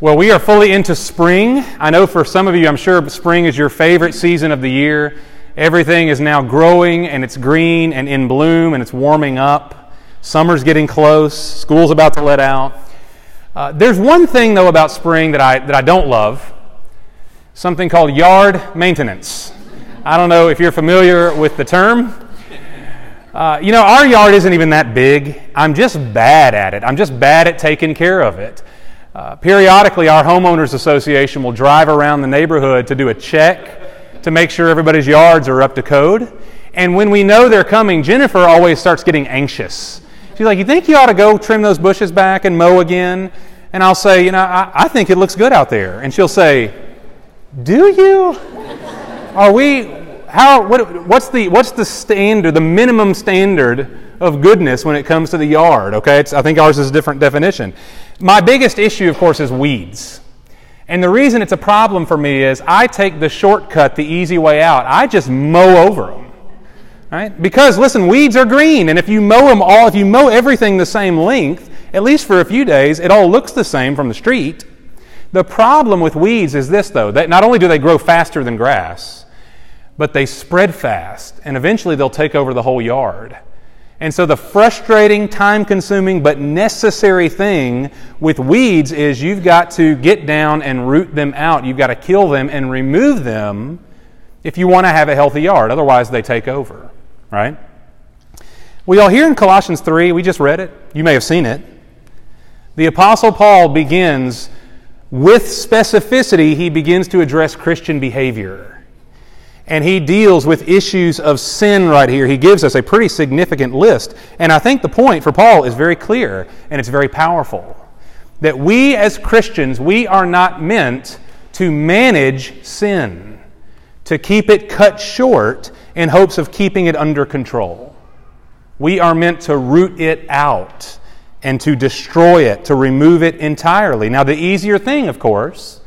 Well, we are fully into spring. I know for some of you, I'm sure spring is your favorite season of the year. Everything is now growing and it's green and in bloom and it's warming up. Summer's getting close. School's about to let out. Uh, there's one thing, though, about spring that I, that I don't love something called yard maintenance. I don't know if you're familiar with the term. Uh, you know, our yard isn't even that big. I'm just bad at it. I'm just bad at taking care of it. Uh, periodically, our homeowners association will drive around the neighborhood to do a check to make sure everybody's yards are up to code. And when we know they're coming, Jennifer always starts getting anxious. She's like, You think you ought to go trim those bushes back and mow again? And I'll say, You know, I, I think it looks good out there. And she'll say, Do you? Are we, how, what, what's, the, what's the standard, the minimum standard of goodness when it comes to the yard? Okay, it's, I think ours is a different definition. My biggest issue, of course, is weeds. And the reason it's a problem for me is I take the shortcut, the easy way out. I just mow over them. Right? Because listen, weeds are green, and if you mow them all, if you mow everything the same length, at least for a few days, it all looks the same from the street. The problem with weeds is this, though, that not only do they grow faster than grass, but they spread fast, and eventually they'll take over the whole yard. And so, the frustrating, time consuming, but necessary thing with weeds is you've got to get down and root them out. You've got to kill them and remove them if you want to have a healthy yard. Otherwise, they take over, right? We all here in Colossians 3, we just read it. You may have seen it. The Apostle Paul begins with specificity, he begins to address Christian behavior and he deals with issues of sin right here. He gives us a pretty significant list. And I think the point for Paul is very clear and it's very powerful. That we as Christians, we are not meant to manage sin, to keep it cut short in hopes of keeping it under control. We are meant to root it out and to destroy it, to remove it entirely. Now, the easier thing, of course,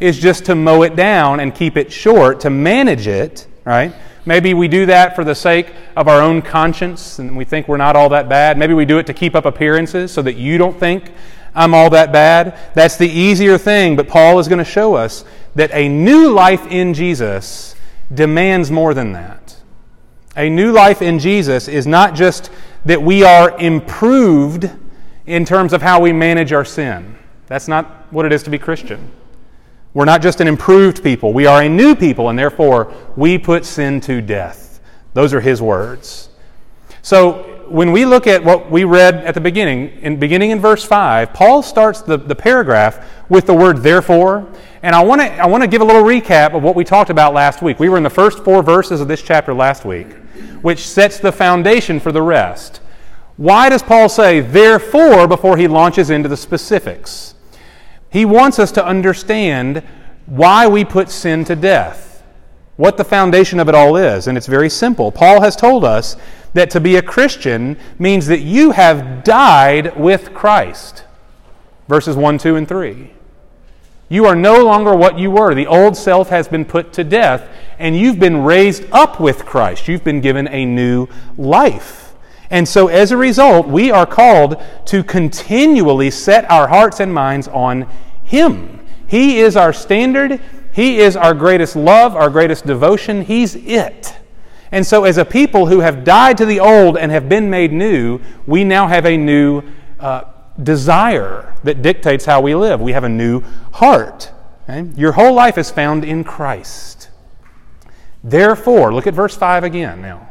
is just to mow it down and keep it short, to manage it, right? Maybe we do that for the sake of our own conscience and we think we're not all that bad. Maybe we do it to keep up appearances so that you don't think I'm all that bad. That's the easier thing, but Paul is going to show us that a new life in Jesus demands more than that. A new life in Jesus is not just that we are improved in terms of how we manage our sin. That's not what it is to be Christian. We're not just an improved people, we are a new people, and therefore we put sin to death. Those are his words. So when we look at what we read at the beginning, in beginning in verse 5, Paul starts the, the paragraph with the word therefore. And I want to I want to give a little recap of what we talked about last week. We were in the first four verses of this chapter last week, which sets the foundation for the rest. Why does Paul say therefore before he launches into the specifics? He wants us to understand why we put sin to death, what the foundation of it all is. And it's very simple. Paul has told us that to be a Christian means that you have died with Christ. Verses 1, 2, and 3. You are no longer what you were. The old self has been put to death, and you've been raised up with Christ. You've been given a new life. And so, as a result, we are called to continually set our hearts and minds on Him. He is our standard, He is our greatest love, our greatest devotion. He's it. And so, as a people who have died to the old and have been made new, we now have a new uh, desire that dictates how we live. We have a new heart. Okay? Your whole life is found in Christ. Therefore, look at verse 5 again now.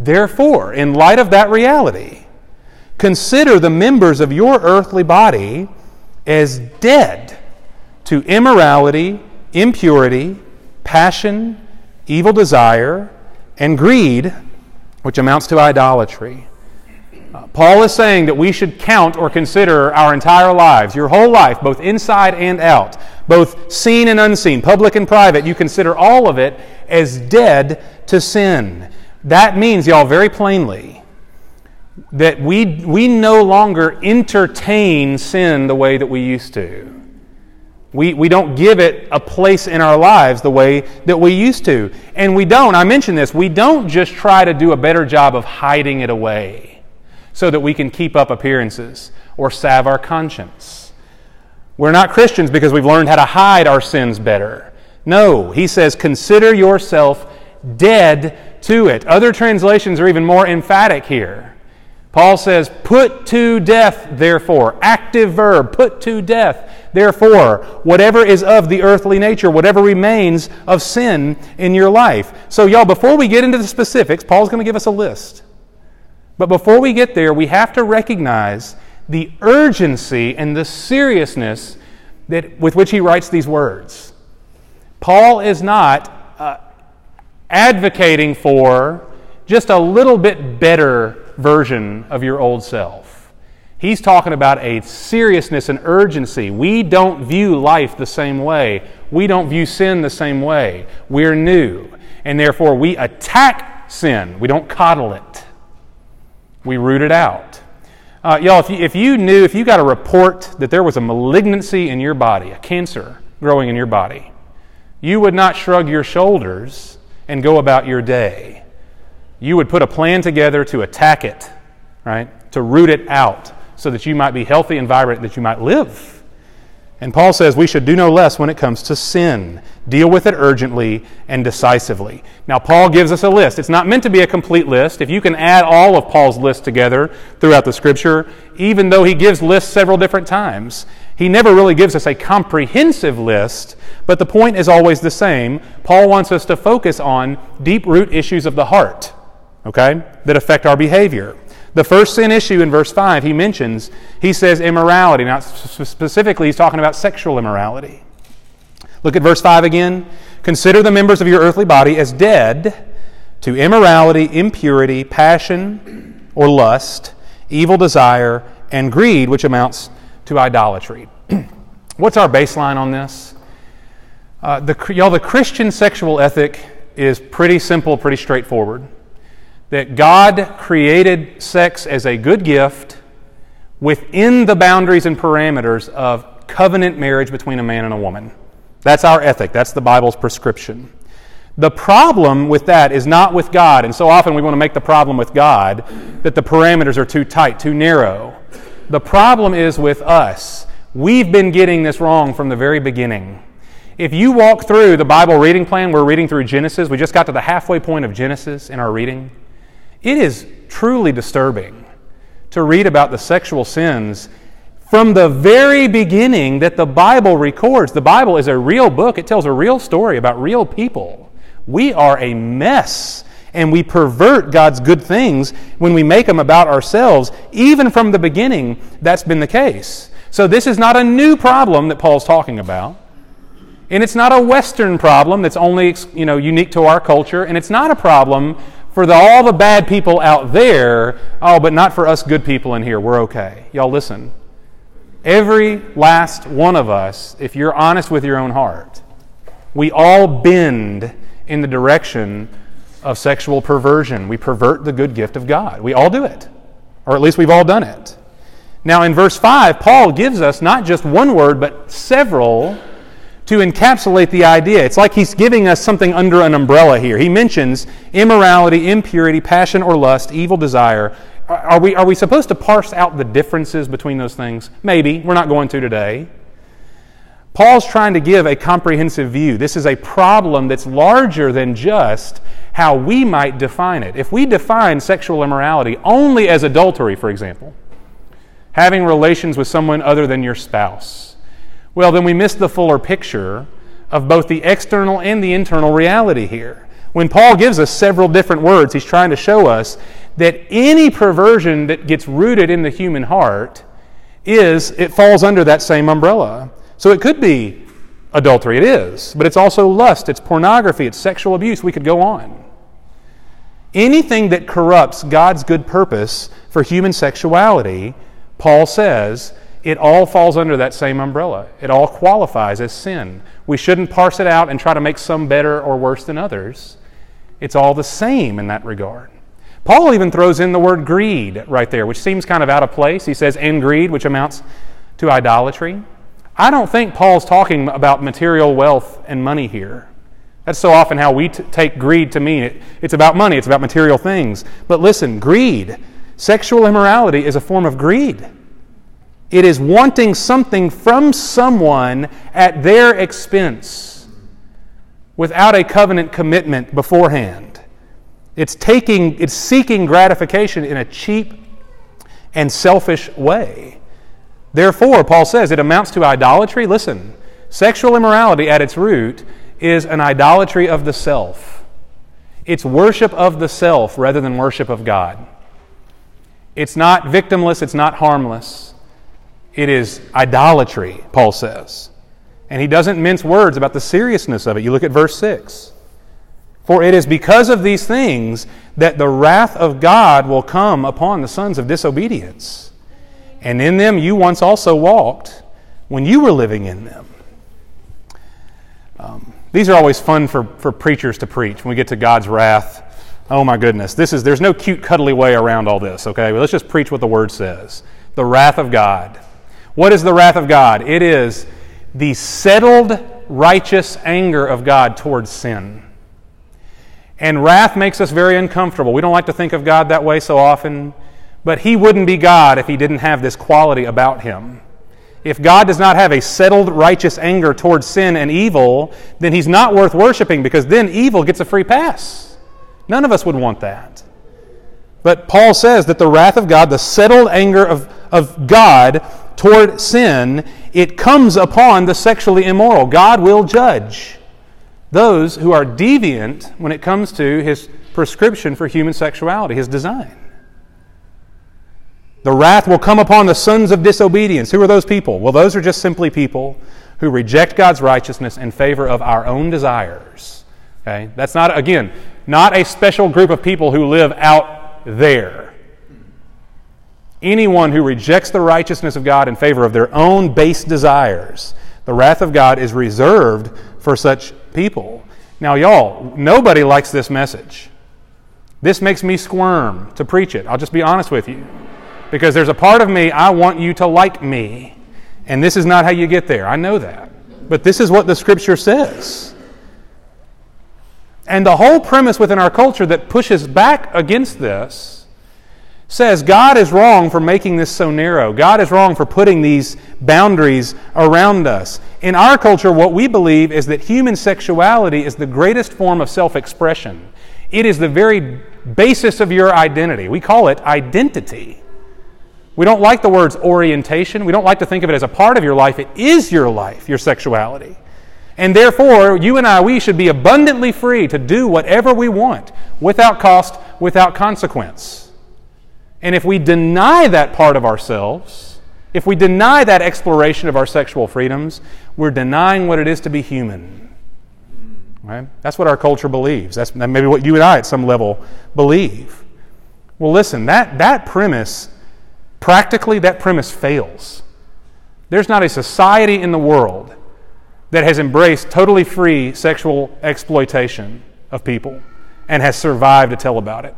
Therefore, in light of that reality, consider the members of your earthly body as dead to immorality, impurity, passion, evil desire, and greed, which amounts to idolatry. Uh, Paul is saying that we should count or consider our entire lives, your whole life, both inside and out, both seen and unseen, public and private. You consider all of it as dead to sin that means, y'all, very plainly, that we, we no longer entertain sin the way that we used to. We, we don't give it a place in our lives the way that we used to. And we don't, I mentioned this, we don't just try to do a better job of hiding it away so that we can keep up appearances or salve our conscience. We're not Christians because we've learned how to hide our sins better. No, he says, consider yourself dead to it. Other translations are even more emphatic here. Paul says, put to death, therefore. Active verb, put to death, therefore. Whatever is of the earthly nature, whatever remains of sin in your life. So, y'all, before we get into the specifics, Paul's going to give us a list. But before we get there, we have to recognize the urgency and the seriousness that, with which he writes these words. Paul is not uh, advocating for just a little bit better version of your old self. He's talking about a seriousness and urgency. We don't view life the same way. We don't view sin the same way. We're new. And therefore, we attack sin. We don't coddle it. We root it out. Uh, y'all, if you, if you knew, if you got a report that there was a malignancy in your body, a cancer growing in your body, you would not shrug your shoulders and go about your day. You would put a plan together to attack it, right? To root it out so that you might be healthy and vibrant, that you might live. And Paul says we should do no less when it comes to sin. Deal with it urgently and decisively. Now, Paul gives us a list. It's not meant to be a complete list. If you can add all of Paul's lists together throughout the scripture, even though he gives lists several different times, he never really gives us a comprehensive list, but the point is always the same. Paul wants us to focus on deep root issues of the heart, okay, that affect our behavior. The first sin issue in verse 5, he mentions, he says immorality. Now, specifically, he's talking about sexual immorality. Look at verse 5 again. Consider the members of your earthly body as dead to immorality, impurity, passion or lust, evil desire, and greed, which amounts to idolatry. What's our baseline on this? Uh, the, y'all, the Christian sexual ethic is pretty simple, pretty straightforward that God created sex as a good gift within the boundaries and parameters of covenant marriage between a man and a woman. That's our ethic, that's the Bible's prescription. The problem with that is not with God, and so often we want to make the problem with God that the parameters are too tight, too narrow. The problem is with us. We've been getting this wrong from the very beginning. If you walk through the Bible reading plan, we're reading through Genesis. We just got to the halfway point of Genesis in our reading. It is truly disturbing to read about the sexual sins from the very beginning that the Bible records. The Bible is a real book, it tells a real story about real people. We are a mess and we pervert God's good things when we make them about ourselves. Even from the beginning, that's been the case. So, this is not a new problem that Paul's talking about. And it's not a Western problem that's only you know, unique to our culture. And it's not a problem for the, all the bad people out there, oh, but not for us good people in here. We're okay. Y'all listen. Every last one of us, if you're honest with your own heart, we all bend in the direction of sexual perversion. We pervert the good gift of God. We all do it, or at least we've all done it. Now, in verse 5, Paul gives us not just one word, but several to encapsulate the idea. It's like he's giving us something under an umbrella here. He mentions immorality, impurity, passion or lust, evil desire. Are we, are we supposed to parse out the differences between those things? Maybe. We're not going to today. Paul's trying to give a comprehensive view. This is a problem that's larger than just how we might define it. If we define sexual immorality only as adultery, for example, having relations with someone other than your spouse, well, then we miss the fuller picture of both the external and the internal reality here. When Paul gives us several different words, he's trying to show us that any perversion that gets rooted in the human heart is, it falls under that same umbrella. So it could be adultery, it is, but it's also lust, it's pornography, it's sexual abuse. We could go on. Anything that corrupts God's good purpose for human sexuality, Paul says, it all falls under that same umbrella. It all qualifies as sin. We shouldn't parse it out and try to make some better or worse than others. It's all the same in that regard. Paul even throws in the word greed right there, which seems kind of out of place. He says, and greed, which amounts to idolatry. I don't think Paul's talking about material wealth and money here. That's so often how we t- take greed to mean it. It's about money, it's about material things. But listen, greed, sexual immorality is a form of greed. It is wanting something from someone at their expense without a covenant commitment beforehand. It's taking it's seeking gratification in a cheap and selfish way. Therefore, Paul says it amounts to idolatry. Listen, sexual immorality at its root is an idolatry of the self. It's worship of the self rather than worship of God. It's not victimless, it's not harmless. It is idolatry, Paul says. And he doesn't mince words about the seriousness of it. You look at verse 6. For it is because of these things that the wrath of God will come upon the sons of disobedience. And in them you once also walked when you were living in them. Um, these are always fun for, for preachers to preach when we get to God's wrath. Oh my goodness. This is there's no cute cuddly way around all this, okay? Let's just preach what the word says. The wrath of God. What is the wrath of God? It is the settled righteous anger of God towards sin. And wrath makes us very uncomfortable. We don't like to think of God that way so often, but He wouldn't be God if He didn't have this quality about Him. If God does not have a settled righteous anger towards sin and evil, then He's not worth worshiping because then evil gets a free pass. None of us would want that. But Paul says that the wrath of God, the settled anger of, of God toward sin, it comes upon the sexually immoral. God will judge those who are deviant when it comes to his prescription for human sexuality, his design. The wrath will come upon the sons of disobedience. Who are those people? Well, those are just simply people who reject God's righteousness in favor of our own desires. Okay? That's not, again, not a special group of people who live out there. Anyone who rejects the righteousness of God in favor of their own base desires, the wrath of God is reserved for such people. Now, y'all, nobody likes this message. This makes me squirm to preach it. I'll just be honest with you. Because there's a part of me, I want you to like me. And this is not how you get there. I know that. But this is what the scripture says. And the whole premise within our culture that pushes back against this says God is wrong for making this so narrow. God is wrong for putting these boundaries around us. In our culture, what we believe is that human sexuality is the greatest form of self expression. It is the very basis of your identity. We call it identity. We don't like the words orientation. We don't like to think of it as a part of your life. It is your life, your sexuality. And therefore, you and I, we should be abundantly free to do whatever we want without cost, without consequence. And if we deny that part of ourselves, if we deny that exploration of our sexual freedoms, we're denying what it is to be human. Right? That's what our culture believes. That's maybe what you and I, at some level, believe. Well, listen, that, that premise, practically, that premise fails. There's not a society in the world that has embraced totally free sexual exploitation of people and has survived to tell about it.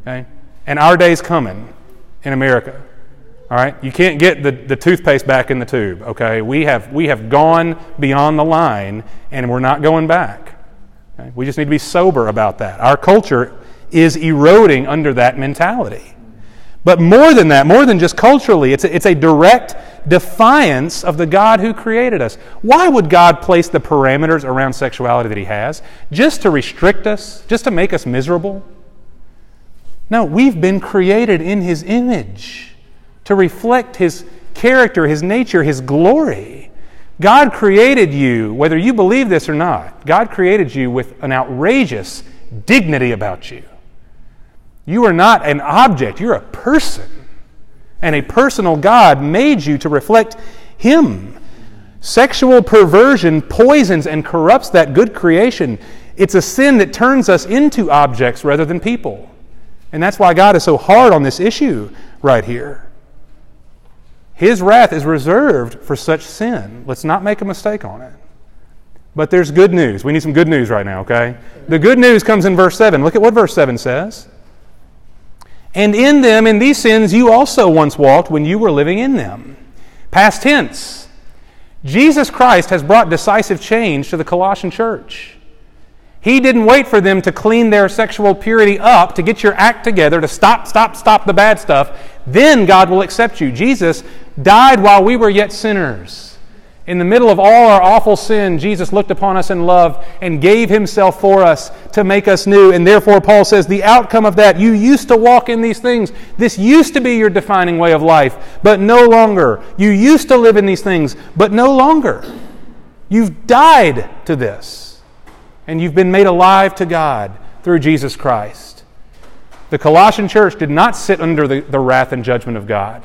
Okay? And our day's coming in America. All right? You can't get the, the toothpaste back in the tube, okay? We have, we have gone beyond the line and we're not going back. Okay? We just need to be sober about that. Our culture is eroding under that mentality. But more than that, more than just culturally, it's a, it's a direct defiance of the God who created us. Why would God place the parameters around sexuality that He has? Just to restrict us? Just to make us miserable? No, we've been created in His image to reflect His character, His nature, His glory. God created you, whether you believe this or not, God created you with an outrageous dignity about you. You are not an object, you're a person. And a personal God made you to reflect Him. Sexual perversion poisons and corrupts that good creation. It's a sin that turns us into objects rather than people. And that's why God is so hard on this issue right here. His wrath is reserved for such sin. Let's not make a mistake on it. But there's good news. We need some good news right now, okay? The good news comes in verse 7. Look at what verse 7 says. And in them, in these sins, you also once walked when you were living in them. Past tense. Jesus Christ has brought decisive change to the Colossian church. He didn't wait for them to clean their sexual purity up, to get your act together, to stop, stop, stop the bad stuff. Then God will accept you. Jesus died while we were yet sinners. In the middle of all our awful sin, Jesus looked upon us in love and gave himself for us to make us new. And therefore, Paul says, the outcome of that, you used to walk in these things. This used to be your defining way of life, but no longer. You used to live in these things, but no longer. You've died to this, and you've been made alive to God through Jesus Christ. The Colossian church did not sit under the, the wrath and judgment of God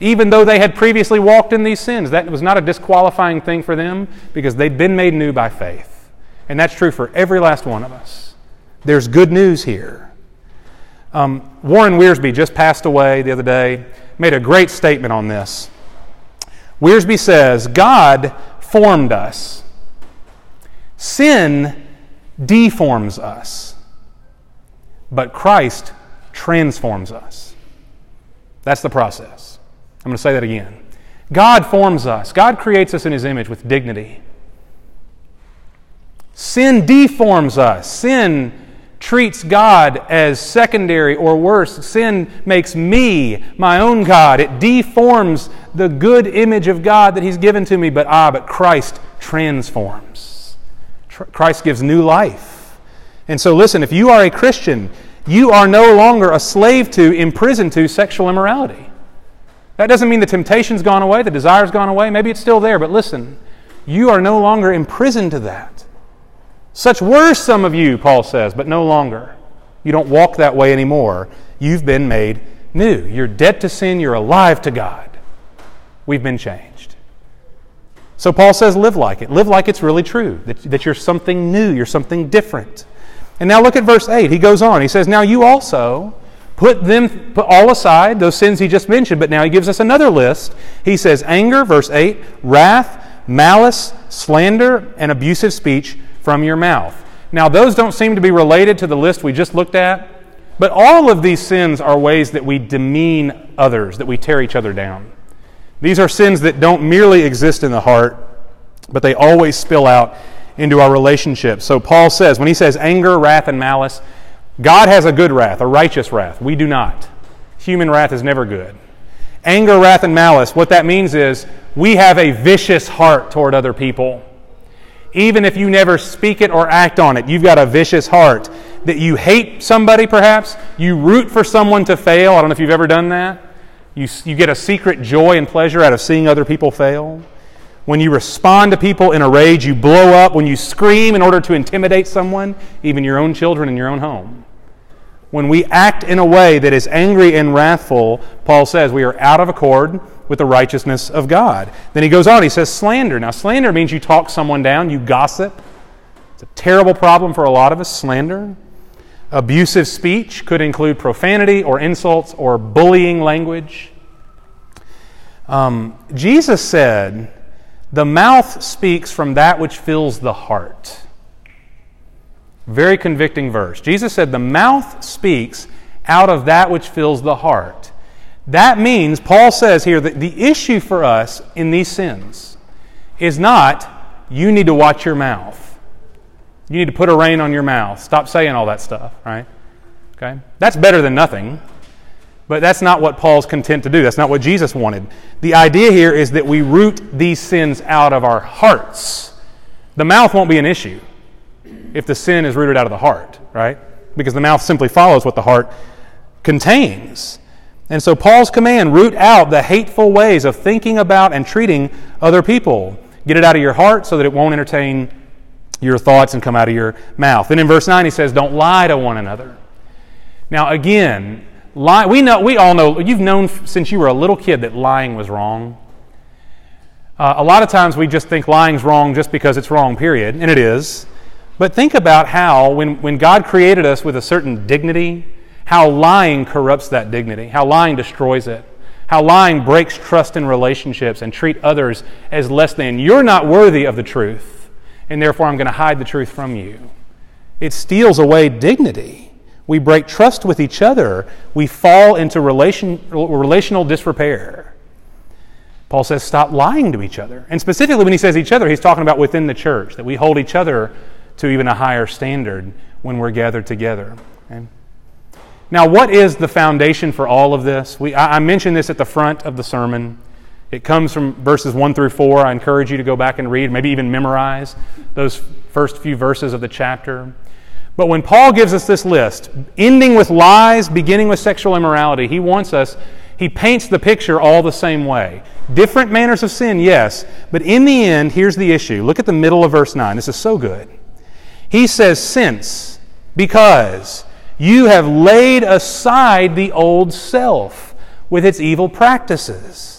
even though they had previously walked in these sins. That was not a disqualifying thing for them because they'd been made new by faith. And that's true for every last one of us. There's good news here. Um, Warren Wiersbe just passed away the other day, made a great statement on this. Wiersbe says, God formed us, sin deforms us, but Christ transforms us. That's the process. I'm going to say that again. God forms us, God creates us in His image with dignity. Sin deforms us. Sin treats God as secondary or worse. Sin makes me my own God. It deforms the good image of God that He's given to me, but ah, but Christ transforms. Christ gives new life. And so, listen, if you are a Christian, you are no longer a slave to, imprisoned to sexual immorality. That doesn't mean the temptation's gone away, the desire's gone away. Maybe it's still there, but listen, you are no longer imprisoned to that. Such were some of you, Paul says, but no longer. You don't walk that way anymore. You've been made new. You're dead to sin, you're alive to God. We've been changed. So Paul says, live like it. Live like it's really true, that, that you're something new, you're something different. And now look at verse 8. He goes on. He says, Now you also Put them put all aside, those sins he just mentioned, but now he gives us another list. He says anger, verse 8, wrath, malice, slander, and abusive speech from your mouth. Now, those don't seem to be related to the list we just looked at, but all of these sins are ways that we demean others, that we tear each other down. These are sins that don't merely exist in the heart, but they always spill out into our relationships. So Paul says, when he says anger, wrath, and malice, God has a good wrath, a righteous wrath. We do not. Human wrath is never good. Anger, wrath, and malice, what that means is we have a vicious heart toward other people. Even if you never speak it or act on it, you've got a vicious heart. That you hate somebody, perhaps. You root for someone to fail. I don't know if you've ever done that. You, you get a secret joy and pleasure out of seeing other people fail. When you respond to people in a rage, you blow up. When you scream in order to intimidate someone, even your own children in your own home. When we act in a way that is angry and wrathful, Paul says we are out of accord with the righteousness of God. Then he goes on, he says slander. Now, slander means you talk someone down, you gossip. It's a terrible problem for a lot of us, slander. Abusive speech could include profanity or insults or bullying language. Um, Jesus said, The mouth speaks from that which fills the heart. Very convicting verse. Jesus said, The mouth speaks out of that which fills the heart. That means, Paul says here, that the issue for us in these sins is not you need to watch your mouth. You need to put a rein on your mouth. Stop saying all that stuff, right? Okay? That's better than nothing. But that's not what Paul's content to do. That's not what Jesus wanted. The idea here is that we root these sins out of our hearts. The mouth won't be an issue if the sin is rooted out of the heart, right? Because the mouth simply follows what the heart contains. And so Paul's command root out the hateful ways of thinking about and treating other people. Get it out of your heart so that it won't entertain your thoughts and come out of your mouth. And in verse 9 he says, Don't lie to one another. Now again, lie, we, know, we all know, you've known since you were a little kid that lying was wrong. Uh, a lot of times we just think lying's wrong just because it's wrong, period, and it is. But think about how, when, when God created us with a certain dignity, how lying corrupts that dignity, how lying destroys it, how lying breaks trust in relationships and treat others as less than. You're not worthy of the truth, and therefore I'm going to hide the truth from you. It steals away dignity. We break trust with each other. We fall into relation, relational disrepair. Paul says, stop lying to each other. And specifically, when he says each other, he's talking about within the church, that we hold each other to even a higher standard when we're gathered together. Okay? Now, what is the foundation for all of this? We, I, I mentioned this at the front of the sermon. It comes from verses 1 through 4. I encourage you to go back and read, maybe even memorize those first few verses of the chapter. But when Paul gives us this list, ending with lies, beginning with sexual immorality, he wants us, he paints the picture all the same way. Different manners of sin, yes, but in the end, here's the issue. Look at the middle of verse 9. This is so good. He says, Since, because you have laid aside the old self with its evil practices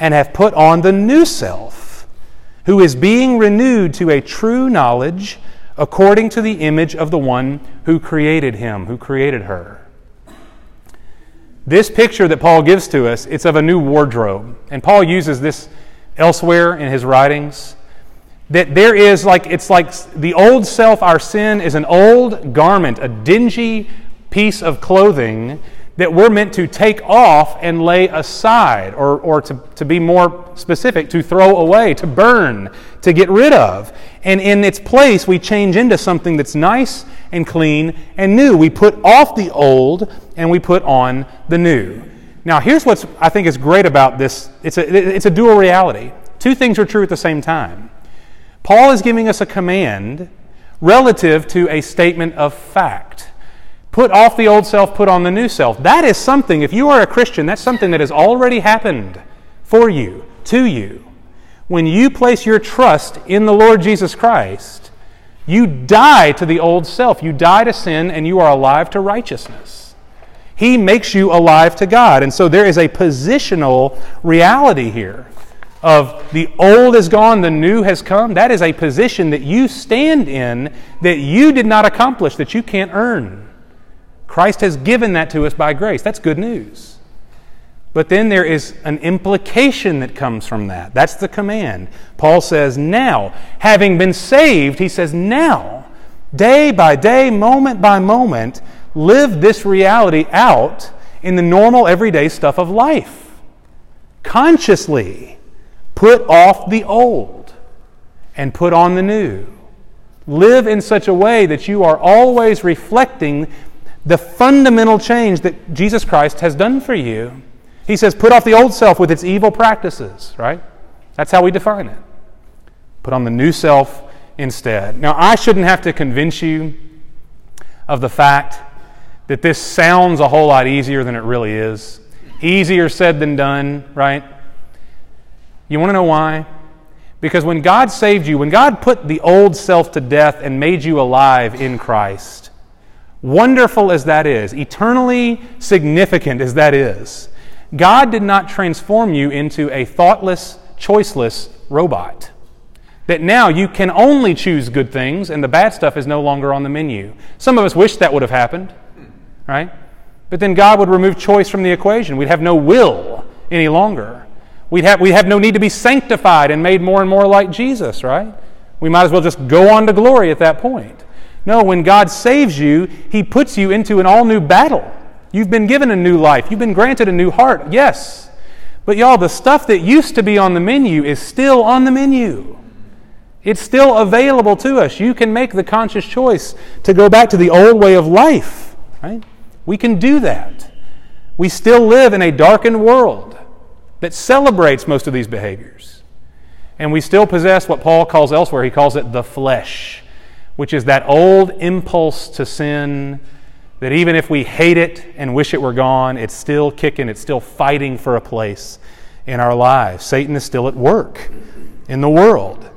and have put on the new self, who is being renewed to a true knowledge according to the image of the one who created him, who created her. This picture that Paul gives to us, it's of a new wardrobe. And Paul uses this elsewhere in his writings that there is like it's like the old self our sin is an old garment a dingy piece of clothing that we're meant to take off and lay aside or, or to, to be more specific to throw away to burn to get rid of. And in its place we change into something that's nice and clean and new. We put off the old and we put on the new. Now here's what i think is great about this. It's a, it's a dual reality. Two things are true at the same time. Paul is giving us a command relative to a statement of fact. Put off the old self, put on the new self. That is something, if you are a Christian, that's something that has already happened for you, to you. When you place your trust in the Lord Jesus Christ, you die to the old self. You die to sin and you are alive to righteousness. He makes you alive to God. And so there is a positional reality here of the old is gone, the new has come, that is a position that you stand in that you did not accomplish, that you can't earn. Christ has given that to us by grace. That's good news. But then there is an implication that comes from that. That's the command. Paul says, now, having been saved, he says, now, day by day, moment by moment, live this reality out in the normal, everyday stuff of life. Consciously Put off the old and put on the new. Live in such a way that you are always reflecting the fundamental change that Jesus Christ has done for you. He says, put off the old self with its evil practices, right? That's how we define it. Put on the new self instead. Now, I shouldn't have to convince you of the fact that this sounds a whole lot easier than it really is. Easier said than done, right? You want to know why? Because when God saved you, when God put the old self to death and made you alive in Christ, wonderful as that is, eternally significant as that is, God did not transform you into a thoughtless, choiceless robot. That now you can only choose good things and the bad stuff is no longer on the menu. Some of us wish that would have happened, right? But then God would remove choice from the equation. We'd have no will any longer. We'd have, we have no need to be sanctified and made more and more like Jesus, right? We might as well just go on to glory at that point. No, when God saves you, He puts you into an all new battle. You've been given a new life, you've been granted a new heart, yes. But y'all, the stuff that used to be on the menu is still on the menu. It's still available to us. You can make the conscious choice to go back to the old way of life, right? We can do that. We still live in a darkened world that celebrates most of these behaviors. And we still possess what Paul calls elsewhere, he calls it the flesh, which is that old impulse to sin that even if we hate it and wish it were gone, it's still kicking, it's still fighting for a place in our lives. Satan is still at work in the world.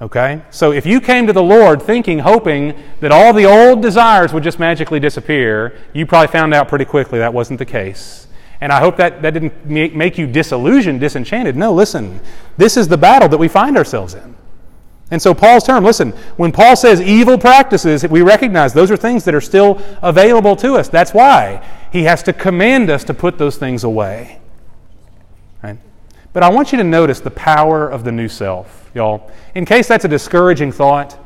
Okay? So if you came to the Lord thinking, hoping that all the old desires would just magically disappear, you probably found out pretty quickly that wasn't the case. And I hope that that didn't make you disillusioned, disenchanted. No, listen, this is the battle that we find ourselves in. And so, Paul's term, listen, when Paul says evil practices, we recognize those are things that are still available to us. That's why he has to command us to put those things away. Right? But I want you to notice the power of the new self, y'all. In case that's a discouraging thought,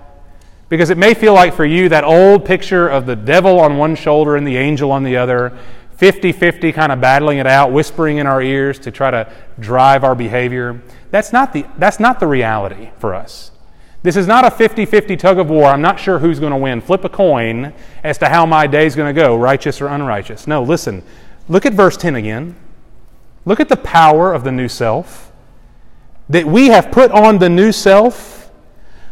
because it may feel like for you that old picture of the devil on one shoulder and the angel on the other 50 50 kind of battling it out, whispering in our ears to try to drive our behavior. That's not the, that's not the reality for us. This is not a 50 50 tug of war. I'm not sure who's going to win. Flip a coin as to how my day's going to go, righteous or unrighteous. No, listen. Look at verse 10 again. Look at the power of the new self. That we have put on the new self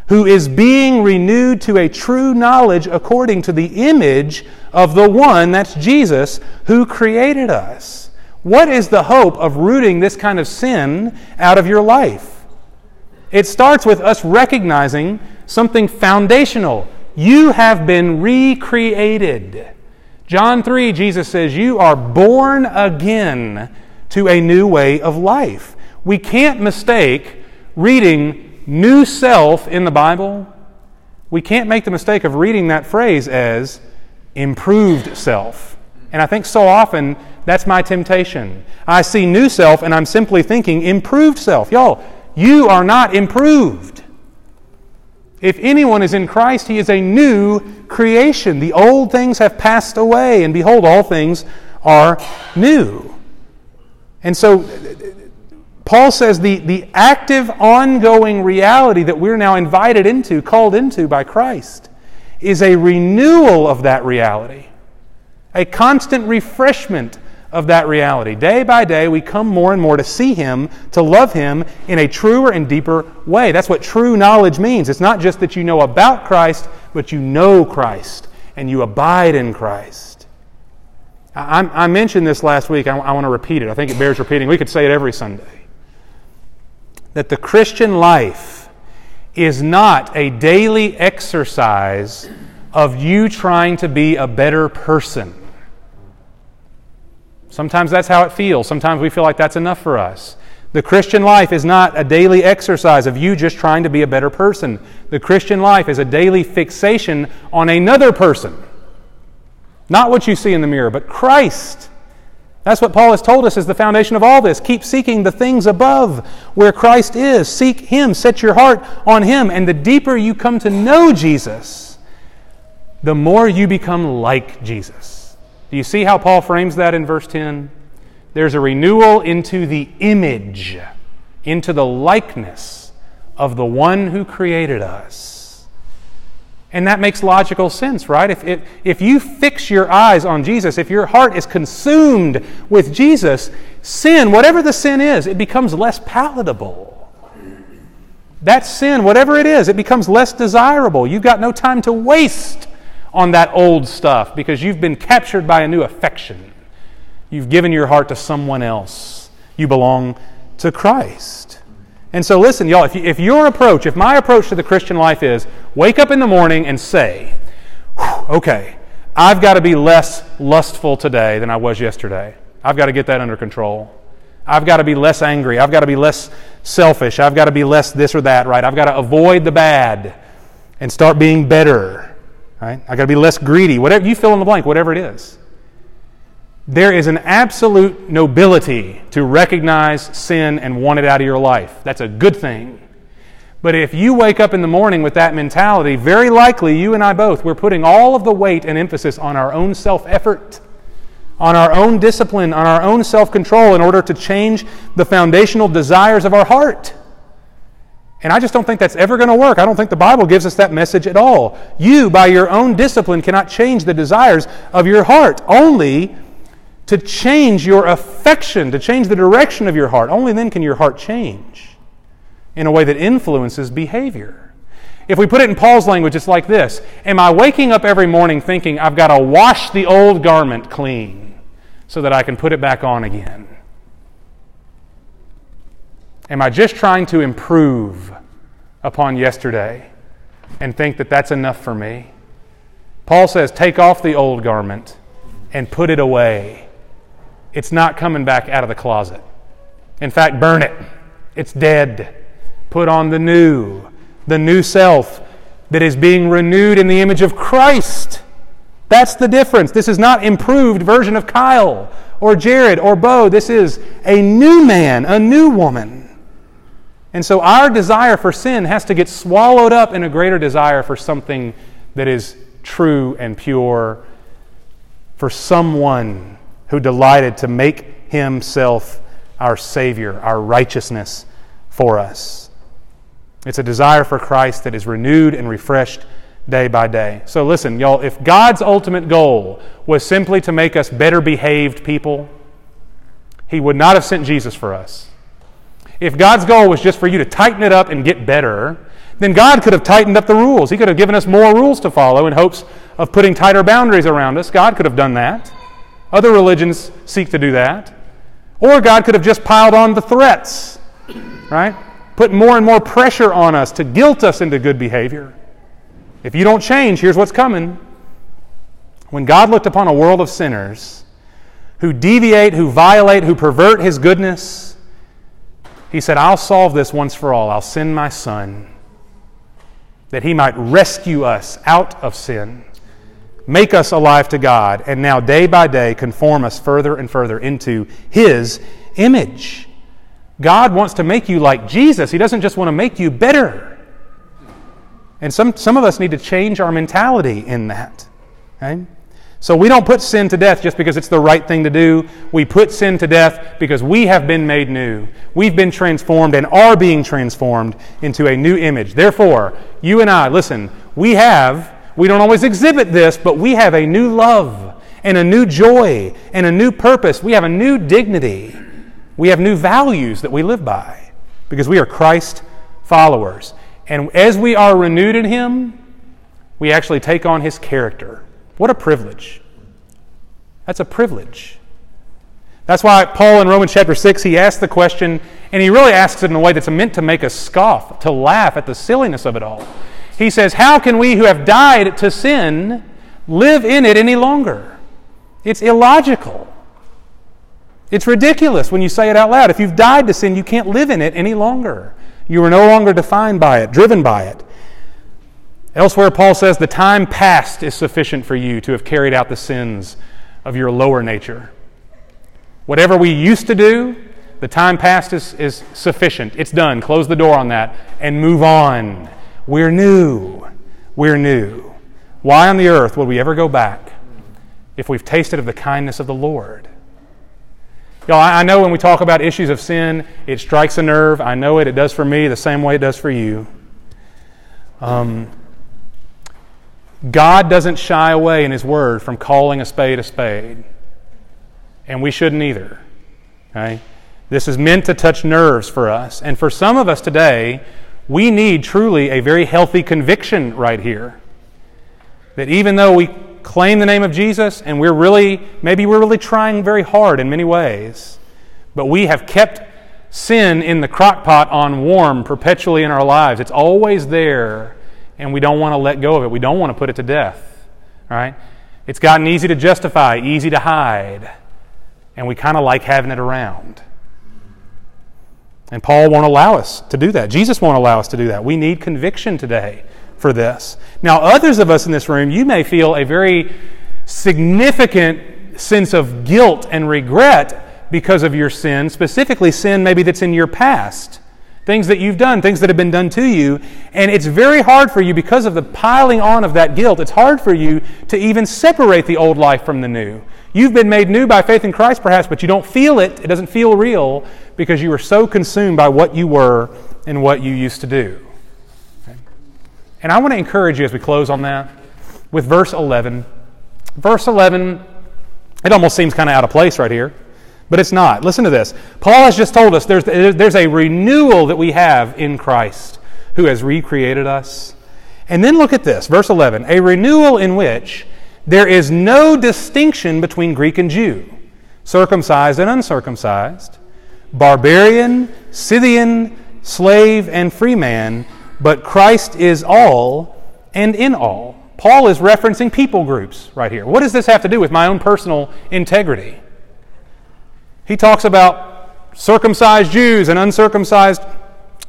who is being renewed to a true knowledge according to the image of the one, that's Jesus, who created us. What is the hope of rooting this kind of sin out of your life? It starts with us recognizing something foundational. You have been recreated. John 3, Jesus says, You are born again to a new way of life. We can't mistake reading new self in the Bible. We can't make the mistake of reading that phrase as improved self. And I think so often that's my temptation. I see new self and I'm simply thinking improved self. Y'all, you are not improved. If anyone is in Christ, he is a new creation. The old things have passed away, and behold, all things are new. And so, Paul says the, the active, ongoing reality that we're now invited into, called into by Christ, is a renewal of that reality, a constant refreshment of that reality. Day by day, we come more and more to see Him, to love Him in a truer and deeper way. That's what true knowledge means. It's not just that you know about Christ, but you know Christ and you abide in Christ. I, I mentioned this last week. I, I want to repeat it. I think it bears repeating. We could say it every Sunday. That the Christian life is not a daily exercise of you trying to be a better person. Sometimes that's how it feels. Sometimes we feel like that's enough for us. The Christian life is not a daily exercise of you just trying to be a better person. The Christian life is a daily fixation on another person. Not what you see in the mirror, but Christ. That's what Paul has told us is the foundation of all this. Keep seeking the things above where Christ is. Seek Him. Set your heart on Him. And the deeper you come to know Jesus, the more you become like Jesus. Do you see how Paul frames that in verse 10? There's a renewal into the image, into the likeness of the one who created us. And that makes logical sense, right? If, if, if you fix your eyes on Jesus, if your heart is consumed with Jesus, sin, whatever the sin is, it becomes less palatable. That sin, whatever it is, it becomes less desirable. You've got no time to waste on that old stuff because you've been captured by a new affection. You've given your heart to someone else. You belong to Christ. And so, listen, y'all, if, you, if your approach, if my approach to the Christian life is wake up in the morning and say, okay, I've got to be less lustful today than I was yesterday. I've got to get that under control. I've got to be less angry. I've got to be less selfish. I've got to be less this or that, right? I've got to avoid the bad and start being better. Right? I got to be less greedy. Whatever you fill in the blank, whatever it is. There is an absolute nobility to recognize sin and want it out of your life. That's a good thing. But if you wake up in the morning with that mentality, very likely you and I both, we're putting all of the weight and emphasis on our own self effort, on our own discipline, on our own self control in order to change the foundational desires of our heart. And I just don't think that's ever going to work. I don't think the Bible gives us that message at all. You, by your own discipline, cannot change the desires of your heart. Only to change your affection, to change the direction of your heart. Only then can your heart change in a way that influences behavior. If we put it in Paul's language, it's like this Am I waking up every morning thinking I've got to wash the old garment clean so that I can put it back on again? Am I just trying to improve upon yesterday and think that that's enough for me? Paul says, take off the old garment and put it away. It's not coming back out of the closet. In fact, burn it. It's dead. Put on the new, the new self that is being renewed in the image of Christ. That's the difference. This is not improved version of Kyle or Jared or Bo. This is a new man, a new woman. And so our desire for sin has to get swallowed up in a greater desire for something that is true and pure, for someone who delighted to make himself our Savior, our righteousness for us. It's a desire for Christ that is renewed and refreshed day by day. So listen, y'all, if God's ultimate goal was simply to make us better behaved people, He would not have sent Jesus for us. If God's goal was just for you to tighten it up and get better, then God could have tightened up the rules. He could have given us more rules to follow in hopes of putting tighter boundaries around us. God could have done that. Other religions seek to do that. Or God could have just piled on the threats, right? Put more and more pressure on us to guilt us into good behavior. If you don't change, here's what's coming. When God looked upon a world of sinners who deviate, who violate, who pervert His goodness, He said, I'll solve this once for all. I'll send my Son that He might rescue us out of sin make us alive to God, and now day by day conform us further and further into His image. God wants to make you like Jesus, He doesn't just want to make you better. And some, some of us need to change our mentality in that. Okay? So we don't put sin to death just because it's the right thing to do. We put sin to death because we have been made new. We've been transformed and are being transformed into a new image. Therefore, you and I, listen, we have we don't always exhibit this, but we have a new love and a new joy and a new purpose. We have a new dignity. We have new values that we live by because we are Christ followers. And as we are renewed in Him, we actually take on His character. What a privilege! That's a privilege. That's why Paul in Romans chapter 6, he asks the question, and he really asks it in a way that's meant to make us scoff, to laugh at the silliness of it all. He says, How can we who have died to sin live in it any longer? It's illogical. It's ridiculous when you say it out loud. If you've died to sin, you can't live in it any longer. You are no longer defined by it, driven by it. Elsewhere, Paul says, The time past is sufficient for you to have carried out the sins of your lower nature. Whatever we used to do, the time past is, is sufficient. It's done. Close the door on that and move on. We're new. We're new. Why on the earth would we ever go back if we've tasted of the kindness of the Lord? Y'all, I know when we talk about issues of sin, it strikes a nerve. I know it. It does for me the same way it does for you. Um, God doesn't shy away in His Word from calling a spade a spade. And we shouldn't either. Okay? This is meant to touch nerves for us. And for some of us today, we need truly a very healthy conviction right here. That even though we claim the name of Jesus and we're really, maybe we're really trying very hard in many ways, but we have kept sin in the crock pot on warm perpetually in our lives. It's always there, and we don't want to let go of it. We don't want to put it to death. Right? It's gotten easy to justify, easy to hide, and we kind of like having it around. And Paul won't allow us to do that. Jesus won't allow us to do that. We need conviction today for this. Now, others of us in this room, you may feel a very significant sense of guilt and regret because of your sin, specifically sin maybe that's in your past. Things that you've done, things that have been done to you. And it's very hard for you because of the piling on of that guilt. It's hard for you to even separate the old life from the new. You've been made new by faith in Christ, perhaps, but you don't feel it. It doesn't feel real because you were so consumed by what you were and what you used to do. And I want to encourage you as we close on that with verse 11. Verse 11, it almost seems kind of out of place right here, but it's not. Listen to this. Paul has just told us there's, there's a renewal that we have in Christ who has recreated us. And then look at this, verse 11 a renewal in which there is no distinction between Greek and Jew, circumcised and uncircumcised, barbarian, Scythian, slave, and free man, but Christ is all and in all. Paul is referencing people groups right here. What does this have to do with my own personal integrity? He talks about circumcised Jews and uncircumcised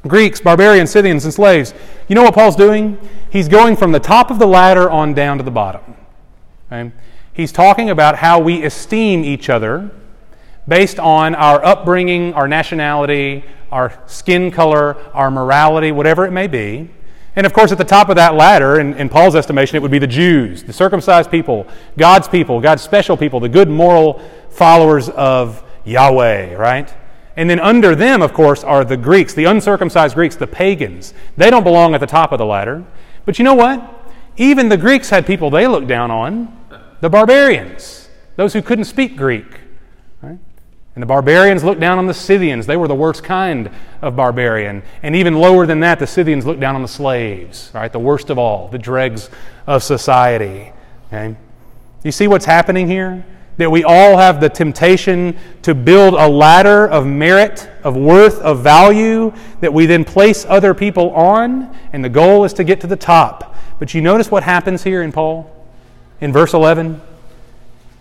Greeks, barbarians, Scythians, and slaves. You know what Paul's doing? He's going from the top of the ladder on down to the bottom. He's talking about how we esteem each other based on our upbringing, our nationality, our skin color, our morality, whatever it may be. And of course, at the top of that ladder, in, in, Paul's estimation, it would be the Jews, the circumcised people, God's people, God's special people, the good moral followers of Yahweh, right? And then under them, of course, are the Greeks, the uncircumcised Greeks, the pagans. They don't belong at the top of the ladder. But you know what? Even the Greeks had people they looked down on the barbarians, those who couldn't speak Greek. Right? And the barbarians looked down on the Scythians. They were the worst kind of barbarian. And even lower than that, the Scythians looked down on the slaves, right? The worst of all, the dregs of society. Okay? You see what's happening here? That we all have the temptation to build a ladder of merit, of worth, of value that we then place other people on, and the goal is to get to the top. But you notice what happens here in Paul? In verse 11?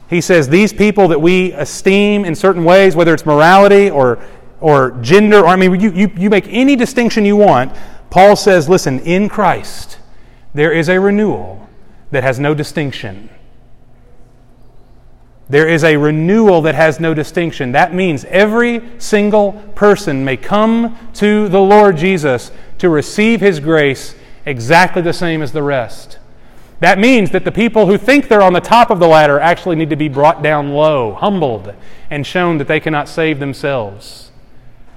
He says, These people that we esteem in certain ways, whether it's morality or, or gender, or I mean, you, you, you make any distinction you want, Paul says, Listen, in Christ, there is a renewal that has no distinction. There is a renewal that has no distinction. That means every single person may come to the Lord Jesus to receive His grace exactly the same as the rest. That means that the people who think they're on the top of the ladder actually need to be brought down low, humbled, and shown that they cannot save themselves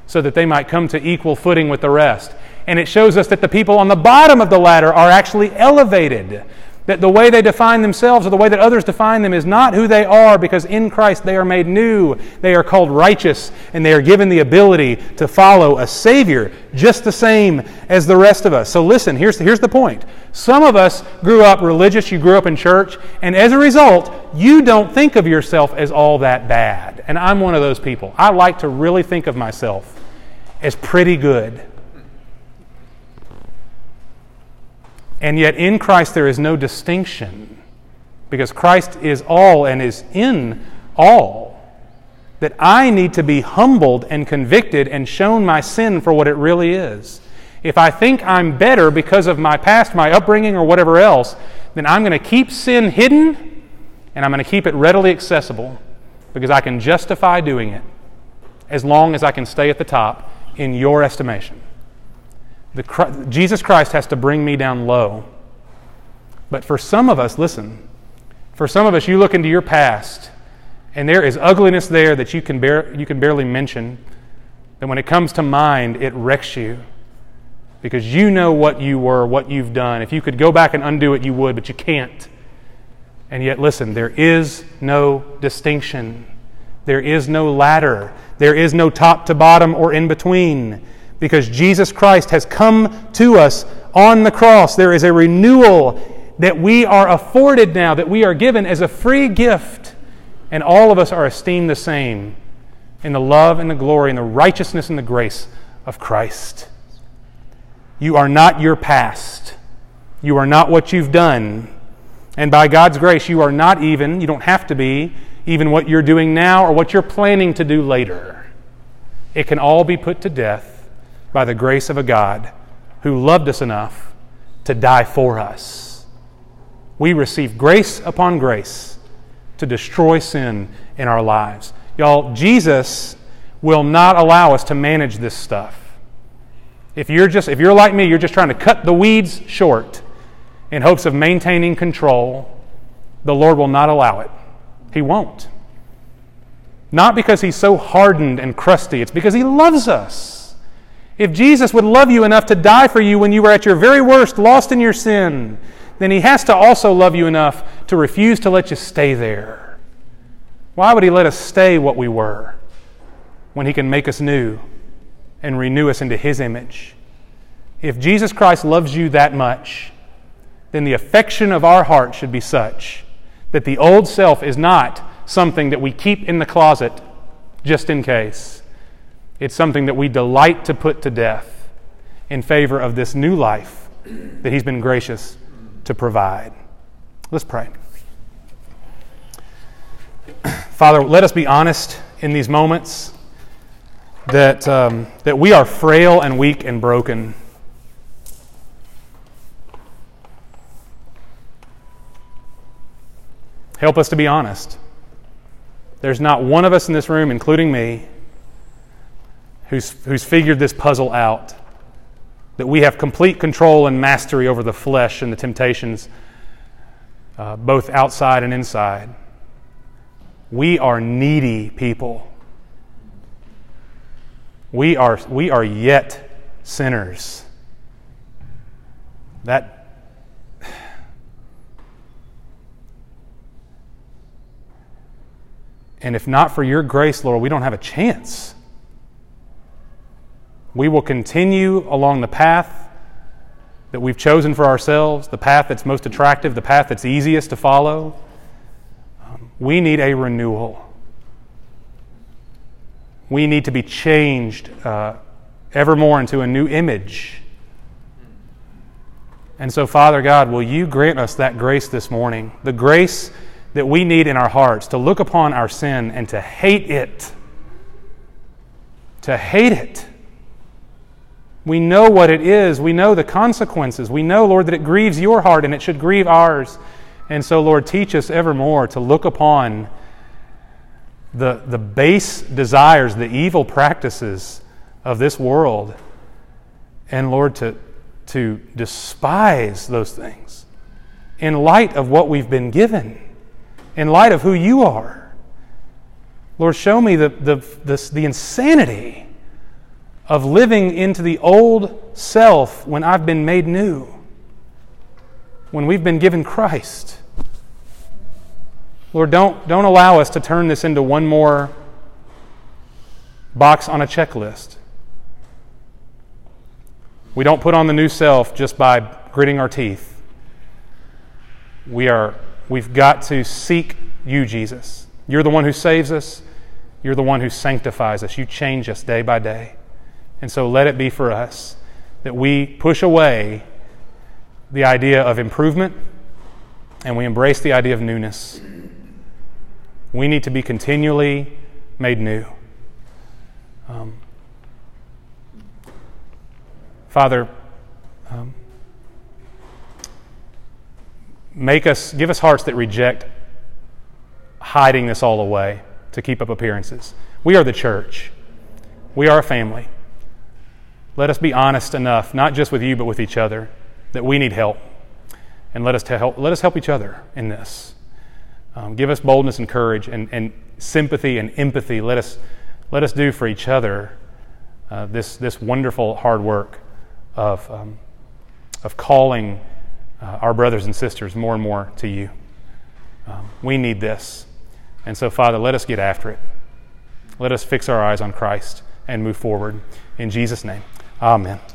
so that they might come to equal footing with the rest. And it shows us that the people on the bottom of the ladder are actually elevated that the way they define themselves or the way that others define them is not who they are because in Christ they are made new. They are called righteous and they are given the ability to follow a Savior just the same as the rest of us. So listen, here's, here's the point. Some of us grew up religious, you grew up in church, and as a result, you don't think of yourself as all that bad. And I'm one of those people. I like to really think of myself as pretty good. And yet in Christ there is no distinction because Christ is all and is in all. That I need to be humbled and convicted and shown my sin for what it really is. If I think I'm better because of my past, my upbringing, or whatever else, then I'm going to keep sin hidden and I'm going to keep it readily accessible because I can justify doing it as long as I can stay at the top in your estimation. The, Jesus Christ has to bring me down low. But for some of us, listen, for some of us, you look into your past, and there is ugliness there that you can, bear, you can barely mention. That when it comes to mind, it wrecks you because you know what you were, what you've done. If you could go back and undo it, you would, but you can't. And yet, listen, there is no distinction. There is no ladder. There is no top to bottom or in between because Jesus Christ has come to us on the cross. There is a renewal that we are afforded now, that we are given as a free gift. And all of us are esteemed the same in the love and the glory and the righteousness and the grace of Christ. You are not your past. You are not what you've done. And by God's grace, you are not even, you don't have to be, even what you're doing now or what you're planning to do later. It can all be put to death by the grace of a God who loved us enough to die for us. We receive grace upon grace to destroy sin in our lives. Y'all, Jesus will not allow us to manage this stuff. If you're just if you're like me, you're just trying to cut the weeds short in hopes of maintaining control, the Lord will not allow it. He won't. Not because he's so hardened and crusty, it's because he loves us. If Jesus would love you enough to die for you when you were at your very worst, lost in your sin, then he has to also love you enough to refuse to let you stay there. Why would he let us stay what we were when he can make us new and renew us into his image? If Jesus Christ loves you that much, then the affection of our heart should be such that the old self is not something that we keep in the closet just in case it's something that we delight to put to death in favor of this new life that He's been gracious to provide. Let's pray. Father, let us be honest in these moments that, um, that we are frail and weak and broken. Help us to be honest. There's not one of us in this room, including me, who's, who's figured this puzzle out. That we have complete control and mastery over the flesh and the temptations, uh, both outside and inside. We are needy people. We are, we are yet sinners. That And if not for your grace, Lord, we don't have a chance. We will continue along the path that we've chosen for ourselves, the path that's most attractive, the path that's easiest to follow. Um, we need a renewal. We need to be changed uh, ever more into a new image. And so, Father God, will you grant us that grace this morning? The grace that we need in our hearts to look upon our sin and to hate it. To hate it. We know what it is. We know the consequences. We know, Lord, that it grieves your heart and it should grieve ours. And so, Lord, teach us evermore to look upon the, the base desires, the evil practices of this world, and, Lord, to, to despise those things in light of what we've been given in light of who you are. Lord, show me the, the, the, the insanity of living into the old self when I've been made new, when we've been given Christ. Lord, don't, don't allow us to turn this into one more box on a checklist. We don't put on the new self just by gritting our teeth. We are We've got to seek you, Jesus. You're the one who saves us. You're the one who sanctifies us. You change us day by day. And so let it be for us that we push away the idea of improvement and we embrace the idea of newness. We need to be continually made new. Um, Father, um, make us, give us hearts that reject hiding this all away to keep up appearances. We are the church, we are a family. Let us be honest enough, not just with you, but with each other, that we need help. And let us, help, let us help each other in this. Um, give us boldness and courage and, and sympathy and empathy. Let us, let us do for each other uh, this, this wonderful hard work of, um, of calling uh, our brothers and sisters more and more to you. Um, we need this. And so, Father, let us get after it. Let us fix our eyes on Christ and move forward. In Jesus' name, amen.